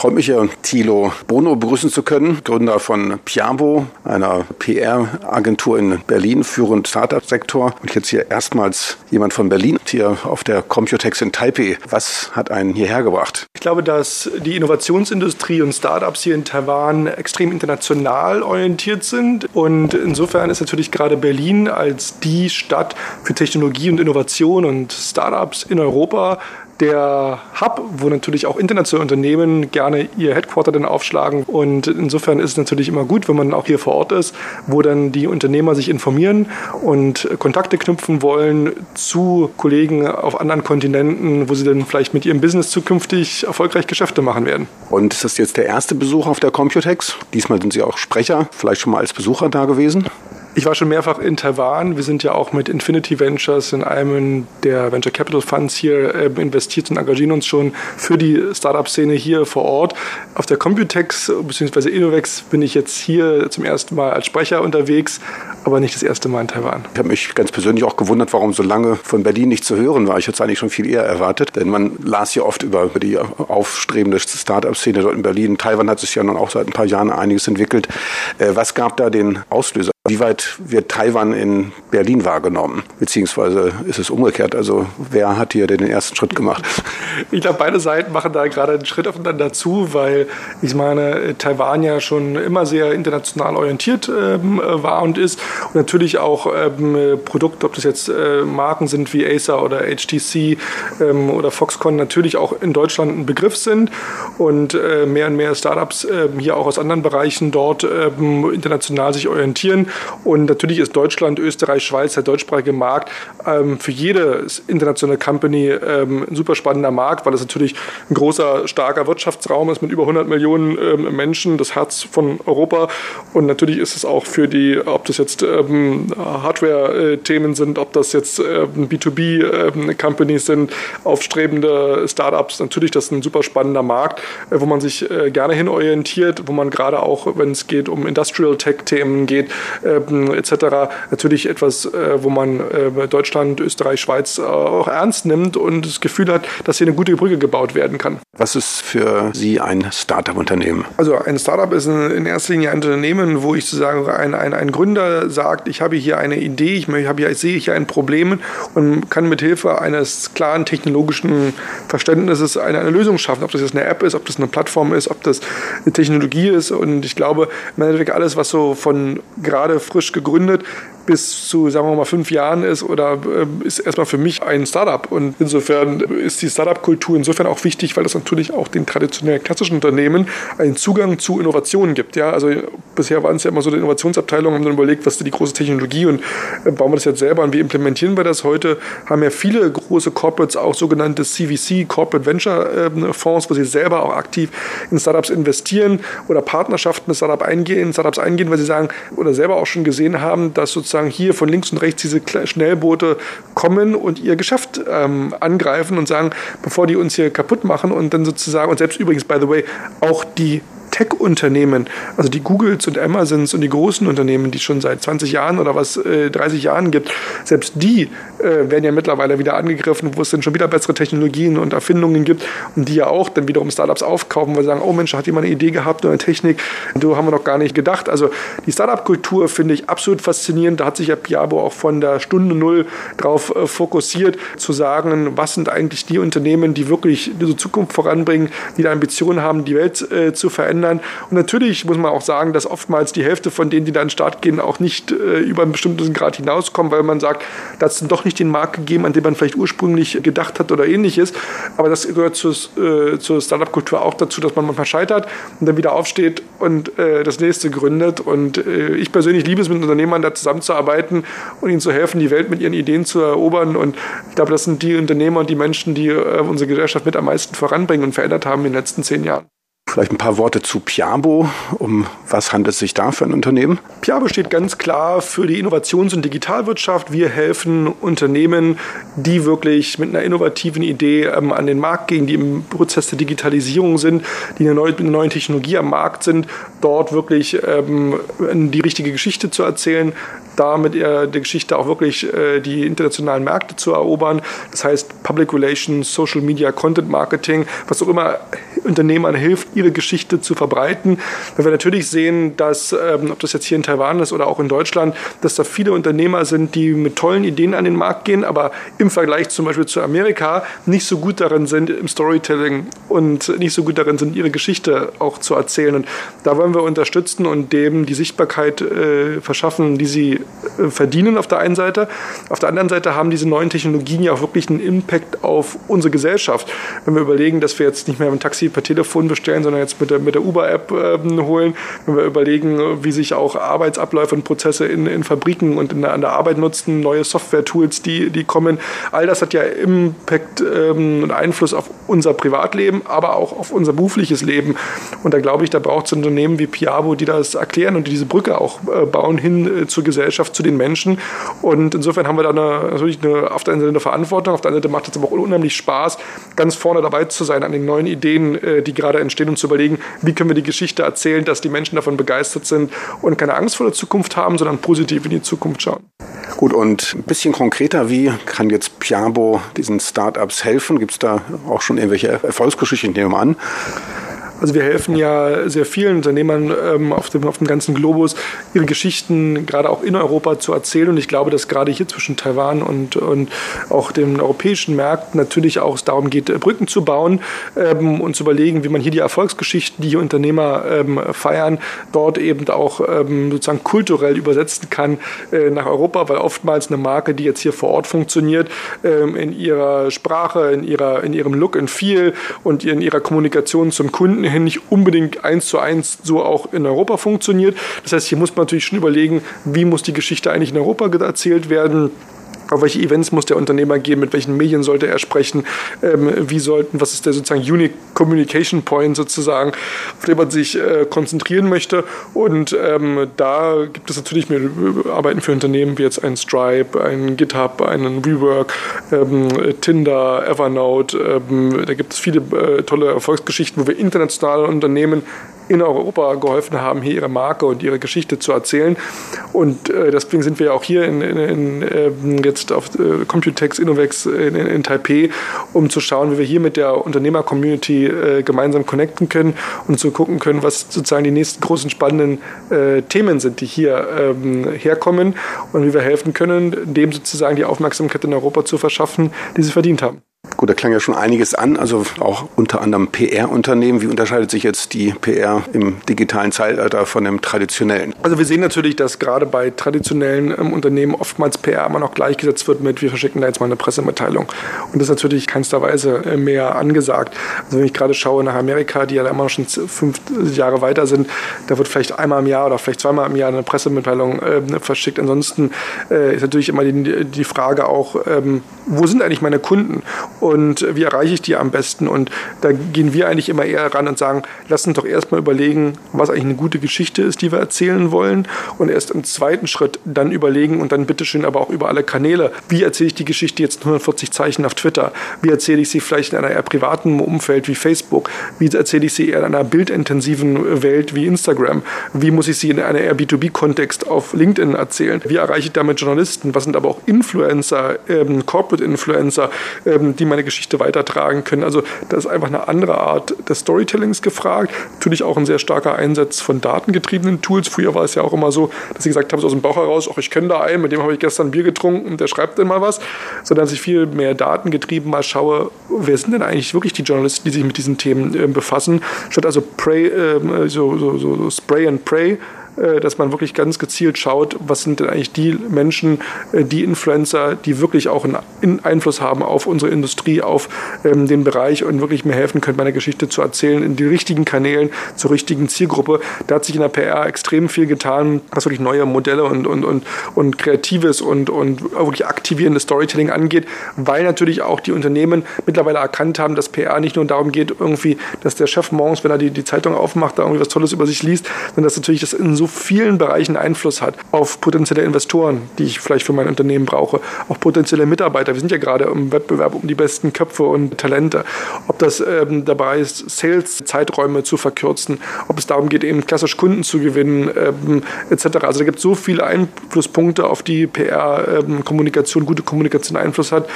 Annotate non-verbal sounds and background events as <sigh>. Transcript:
freue mich hier, Thilo Bono begrüßen zu können, Gründer von Piabo, einer PR-Agentur in Berlin, führend Startup-Sektor. Und jetzt hier erstmals jemand von Berlin, hier auf der Computex in Taipei. Was hat einen hierher gebracht? Ich glaube, dass die Innovationsindustrie und Startups hier in Taiwan extrem international orientiert sind. Und insofern ist natürlich gerade Berlin als die Stadt für Technologie und Innovation und Startups in Europa der Hub, wo natürlich auch internationale Unternehmen gerne ihr Headquarter dann aufschlagen. Und insofern ist es natürlich immer gut, wenn man auch hier vor Ort ist, wo dann die Unternehmer sich informieren und Kontakte knüpfen wollen zu Kollegen auf anderen Kontinenten, wo sie dann vielleicht mit ihrem Business zukünftig erfolgreich Geschäfte machen werden. Und ist das jetzt der erste Besuch auf der Computex? Diesmal sind Sie auch Sprecher, vielleicht schon mal als Besucher da gewesen? Ich war schon mehrfach in Taiwan. Wir sind ja auch mit Infinity Ventures in einem der Venture Capital Funds hier äh, investiert und engagieren uns schon für die Startup-Szene hier vor Ort. Auf der Computex bzw. Innovex bin ich jetzt hier zum ersten Mal als Sprecher unterwegs, aber nicht das erste Mal in Taiwan. Ich habe mich ganz persönlich auch gewundert, warum so lange von Berlin nicht zu hören war. Ich hätte es eigentlich schon viel eher erwartet, denn man las ja oft über, über die aufstrebende Startup-Szene dort in Berlin. Taiwan hat sich ja nun auch seit ein paar Jahren einiges entwickelt. Äh, was gab da den Auslöser? Wie weit wird Taiwan in Berlin wahrgenommen? Beziehungsweise ist es umgekehrt? Also wer hat hier den ersten Schritt gemacht? <laughs> Ich glaube, beide Seiten machen da gerade einen Schritt aufeinander zu, weil ich meine, Taiwan ja schon immer sehr international orientiert ähm, war und ist. Und natürlich auch ähm, Produkte, ob das jetzt äh, Marken sind wie Acer oder HTC ähm, oder Foxconn, natürlich auch in Deutschland ein Begriff sind. Und äh, mehr und mehr Startups äh, hier auch aus anderen Bereichen dort ähm, international sich orientieren. Und natürlich ist Deutschland, Österreich, Schweiz, der deutschsprachige Markt ähm, für jede internationale Company ähm, ein super spannender Markt, weil es natürlich ein großer, starker Wirtschaftsraum ist mit über 100 Millionen ähm, Menschen, das Herz von Europa. Und natürlich ist es auch für die, ob das jetzt ähm, Hardware-Themen sind, ob das jetzt ähm, B2B-Companies ähm, sind, aufstrebende Startups, natürlich das ist ein super spannender Markt, äh, wo man sich äh, gerne hin orientiert, wo man gerade auch, wenn es geht um Industrial Tech-Themen geht, ähm, etc. natürlich etwas, äh, wo man äh, Deutschland, Österreich, Schweiz äh, auch ernst nimmt und das Gefühl hat, dass hier eine gute Brücke gebaut werden kann. Was ist für Sie ein Startup-Unternehmen? Also ein Startup ist in erster Linie ein Unternehmen, wo ich sozusagen ein, ein, ein Gründer sagt, ich habe hier eine Idee, ich, habe hier, ich sehe hier ein Problem und kann mit Hilfe eines klaren technologischen Verständnisses eine, eine Lösung schaffen. Ob das jetzt eine App ist, ob das eine Plattform ist, ob das eine Technologie ist. Und ich glaube, im Endeffekt alles, was so von gerade frisch gegründet bis zu, sagen wir mal, fünf Jahren ist oder äh, ist erstmal für mich ein Startup. Und insofern ist die Startup-Kultur insofern auch wichtig, weil das natürlich auch den traditionellen klassischen Unternehmen einen Zugang zu Innovationen gibt. Ja, also bisher waren es ja immer so die Innovationsabteilungen, haben dann überlegt, was ist die große Technologie und äh, bauen wir das jetzt selber und wie implementieren wir das? Heute haben ja viele große Corporates auch sogenannte CVC, Corporate Venture äh, Fonds, wo sie selber auch aktiv in Startups investieren oder Partnerschaften mit Startup eingehen, Startups eingehen, weil sie sagen oder selber auch schon gesehen haben, dass sozusagen sozusagen hier von links und rechts diese Schnellboote kommen und ihr Geschäft ähm, angreifen und sagen, bevor die uns hier kaputt machen und dann sozusagen, und selbst übrigens, by the way, auch die Tech-Unternehmen, also die Googles und Amazons und die großen Unternehmen, die es schon seit 20 Jahren oder was äh, 30 Jahren gibt, selbst die äh, werden ja mittlerweile wieder angegriffen, wo es dann schon wieder bessere Technologien und Erfindungen gibt und die ja auch dann wiederum Startups aufkaufen, weil sie sagen, oh Mensch, hat jemand eine Idee gehabt oder eine Technik, du haben wir noch gar nicht gedacht. Also die Startup-Kultur finde ich absolut faszinierend. Da hat sich ja Piabo auch von der Stunde Null drauf äh, fokussiert, zu sagen, was sind eigentlich die Unternehmen, die wirklich diese Zukunft voranbringen, die die Ambitionen haben, die Welt äh, zu verändern verändern. Und natürlich muss man auch sagen, dass oftmals die Hälfte von denen, die da an den Start gehen, auch nicht äh, über einen bestimmten Grad hinauskommen, weil man sagt, da hat es doch nicht den Markt gegeben, an den man vielleicht ursprünglich gedacht hat oder ähnliches. Aber das gehört zur, äh, zur Startup-Kultur auch dazu, dass man manchmal scheitert und dann wieder aufsteht und äh, das nächste gründet. Und äh, ich persönlich liebe es, mit Unternehmern da zusammenzuarbeiten und ihnen zu helfen, die Welt mit ihren Ideen zu erobern. Und ich glaube, das sind die Unternehmer und die Menschen, die äh, unsere Gesellschaft mit am meisten voranbringen und verändert haben in den letzten zehn Jahren. Vielleicht ein paar Worte zu Piabo. Um was handelt es sich da für ein Unternehmen? Piabo steht ganz klar für die Innovations- und Digitalwirtschaft. Wir helfen Unternehmen, die wirklich mit einer innovativen Idee ähm, an den Markt gehen, die im Prozess der Digitalisierung sind, die eine neue, mit einer neuen Technologie am Markt sind, dort wirklich ähm, die richtige Geschichte zu erzählen, da mit der Geschichte auch wirklich äh, die internationalen Märkte zu erobern. Das heißt Public Relations, Social Media, Content Marketing, was auch immer Unternehmern hilft, ihre Geschichte zu verbreiten. Weil wir natürlich sehen, dass, ähm, ob das jetzt hier in Taiwan ist oder auch in Deutschland, dass da viele Unternehmer sind, die mit tollen Ideen an den Markt gehen, aber im Vergleich zum Beispiel zu Amerika nicht so gut darin sind im Storytelling und nicht so gut darin sind, ihre Geschichte auch zu erzählen. Und da wollen wir unterstützen und dem die Sichtbarkeit äh, verschaffen, die sie äh, verdienen auf der einen Seite. Auf der anderen Seite haben diese neuen Technologien ja auch wirklich einen Impact auf unsere Gesellschaft. Wenn wir überlegen, dass wir jetzt nicht mehr ein Taxi per Telefon bestellen, sondern jetzt mit der, mit der Uber-App äh, holen, wenn wir überlegen, wie sich auch Arbeitsabläufe und Prozesse in, in Fabriken und in der, an der Arbeit nutzen, neue Software-Tools, die, die kommen, all das hat ja Impact ähm, und Einfluss auf unser Privatleben, aber auch auf unser berufliches Leben. Und da glaube ich, da braucht es Unternehmen wie Piabo, die das erklären und die diese Brücke auch äh, bauen hin äh, zur Gesellschaft, zu den Menschen. Und insofern haben wir da eine, natürlich eine, auf der einen Seite eine Verantwortung, auf der anderen Seite macht es aber auch unheimlich Spaß, ganz vorne dabei zu sein an den neuen Ideen, äh, die gerade entstehen und zu überlegen, wie können wir die Geschichte erzählen, dass die Menschen davon begeistert sind und keine Angst vor der Zukunft haben, sondern positiv in die Zukunft schauen. Gut, und ein bisschen konkreter, wie kann jetzt Piabo diesen Startups helfen? Gibt es da auch schon irgendwelche Erfolgsgeschichten? Ich nehme an. Also wir helfen ja sehr vielen Unternehmern ähm, auf, dem, auf dem ganzen Globus, ihre Geschichten gerade auch in Europa zu erzählen. Und ich glaube, dass gerade hier zwischen Taiwan und, und auch den europäischen Märkten natürlich auch es darum geht, Brücken zu bauen ähm, und zu überlegen, wie man hier die Erfolgsgeschichten, die hier Unternehmer ähm, feiern, dort eben auch ähm, sozusagen kulturell übersetzen kann äh, nach Europa, weil oftmals eine Marke, die jetzt hier vor Ort funktioniert, ähm, in ihrer Sprache, in, ihrer, in ihrem Look and Feel und in ihrer Kommunikation zum Kunden hin nicht unbedingt eins zu eins so auch in Europa funktioniert. Das heißt, hier muss man natürlich schon überlegen, wie muss die Geschichte eigentlich in Europa erzählt werden auf welche Events muss der Unternehmer gehen, mit welchen Medien sollte er sprechen, ähm, wie sollten, was ist der sozusagen Unique Communication Point sozusagen, auf den man sich äh, konzentrieren möchte. Und ähm, da gibt es natürlich mehr Arbeiten für Unternehmen wie jetzt ein Stripe, ein GitHub, einen WeWork, ähm, Tinder, Evernote. Ähm, da gibt es viele äh, tolle Erfolgsgeschichten, wo wir internationale Unternehmen in Europa geholfen haben, hier ihre Marke und ihre Geschichte zu erzählen. Und äh, deswegen sind wir ja auch hier in, in, in äh, jetzt auf äh, Computex Innovex in, in, Taipei, um zu schauen, wie wir hier mit der Unternehmer-Community äh, gemeinsam connecten können und zu gucken können, was sozusagen die nächsten großen spannenden äh, Themen sind, die hier ähm, herkommen und wie wir helfen können, dem sozusagen die Aufmerksamkeit in Europa zu verschaffen, die sie verdient haben. Gut, da klang ja schon einiges an, also auch unter anderem PR-Unternehmen. Wie unterscheidet sich jetzt die PR im digitalen Zeitalter von dem traditionellen? Also wir sehen natürlich, dass gerade bei traditionellen ähm, Unternehmen oftmals PR immer noch gleichgesetzt wird mit, wir verschicken da jetzt mal eine Pressemitteilung. Und das ist natürlich keinster Weise äh, mehr angesagt. Also wenn ich gerade schaue nach Amerika, die ja immer schon fünf Jahre weiter sind, da wird vielleicht einmal im Jahr oder vielleicht zweimal im Jahr eine Pressemitteilung äh, verschickt. Ansonsten äh, ist natürlich immer die, die Frage auch, ähm, wo sind eigentlich meine Kunden? und wie erreiche ich die am besten? Und da gehen wir eigentlich immer eher ran und sagen, lass uns doch erstmal überlegen, was eigentlich eine gute Geschichte ist, die wir erzählen wollen und erst im zweiten Schritt dann überlegen und dann bitteschön aber auch über alle Kanäle, wie erzähle ich die Geschichte jetzt in 140 Zeichen auf Twitter? Wie erzähle ich sie vielleicht in einer eher privaten Umfeld wie Facebook? Wie erzähle ich sie eher in einer bildintensiven Welt wie Instagram? Wie muss ich sie in einem eher B2B-Kontext auf LinkedIn erzählen? Wie erreiche ich damit Journalisten? Was sind aber auch Influencer, ähm, Corporate Influencer, ähm, die meine Geschichte weitertragen können. Also da ist einfach eine andere Art des Storytellings gefragt. Natürlich auch ein sehr starker Einsatz von datengetriebenen Tools. Früher war es ja auch immer so, dass ich gesagt habe, so aus dem Bauch heraus, ach, ich kenne da einen, mit dem habe ich gestern Bier getrunken der schreibt dann mal was. Sondern dass ich viel mehr datengetrieben mal schaue, wer sind denn eigentlich wirklich die Journalisten, die sich mit diesen Themen äh, befassen. Statt also Pray, äh, so, so, so Spray and Pray dass man wirklich ganz gezielt schaut, was sind denn eigentlich die Menschen, äh, die Influencer, die wirklich auch einen Einfluss haben auf unsere Industrie, auf ähm, den Bereich und wirklich mir helfen können, meine Geschichte zu erzählen in die richtigen Kanälen, zur richtigen Zielgruppe. Da hat sich in der PR extrem viel getan, was wirklich neue Modelle und, und, und, und kreatives und, und wirklich aktivierendes Storytelling angeht, weil natürlich auch die Unternehmen mittlerweile erkannt haben, dass PR nicht nur darum geht, irgendwie, dass der Chef morgens, wenn er die, die Zeitung aufmacht, da irgendwie was Tolles über sich liest, sondern dass natürlich das in so vielen Bereichen Einfluss hat auf potenzielle Investoren, die ich vielleicht für mein Unternehmen brauche, auf potenzielle Mitarbeiter. Wir sind ja gerade im Wettbewerb um die besten Köpfe und Talente. Ob das ähm, dabei ist, Sales-Zeiträume zu verkürzen, ob es darum geht, eben klassisch Kunden zu gewinnen, ähm, etc. Also da gibt es so viele Einflusspunkte, auf die PR-Kommunikation, ähm, gute Kommunikation Einfluss hat,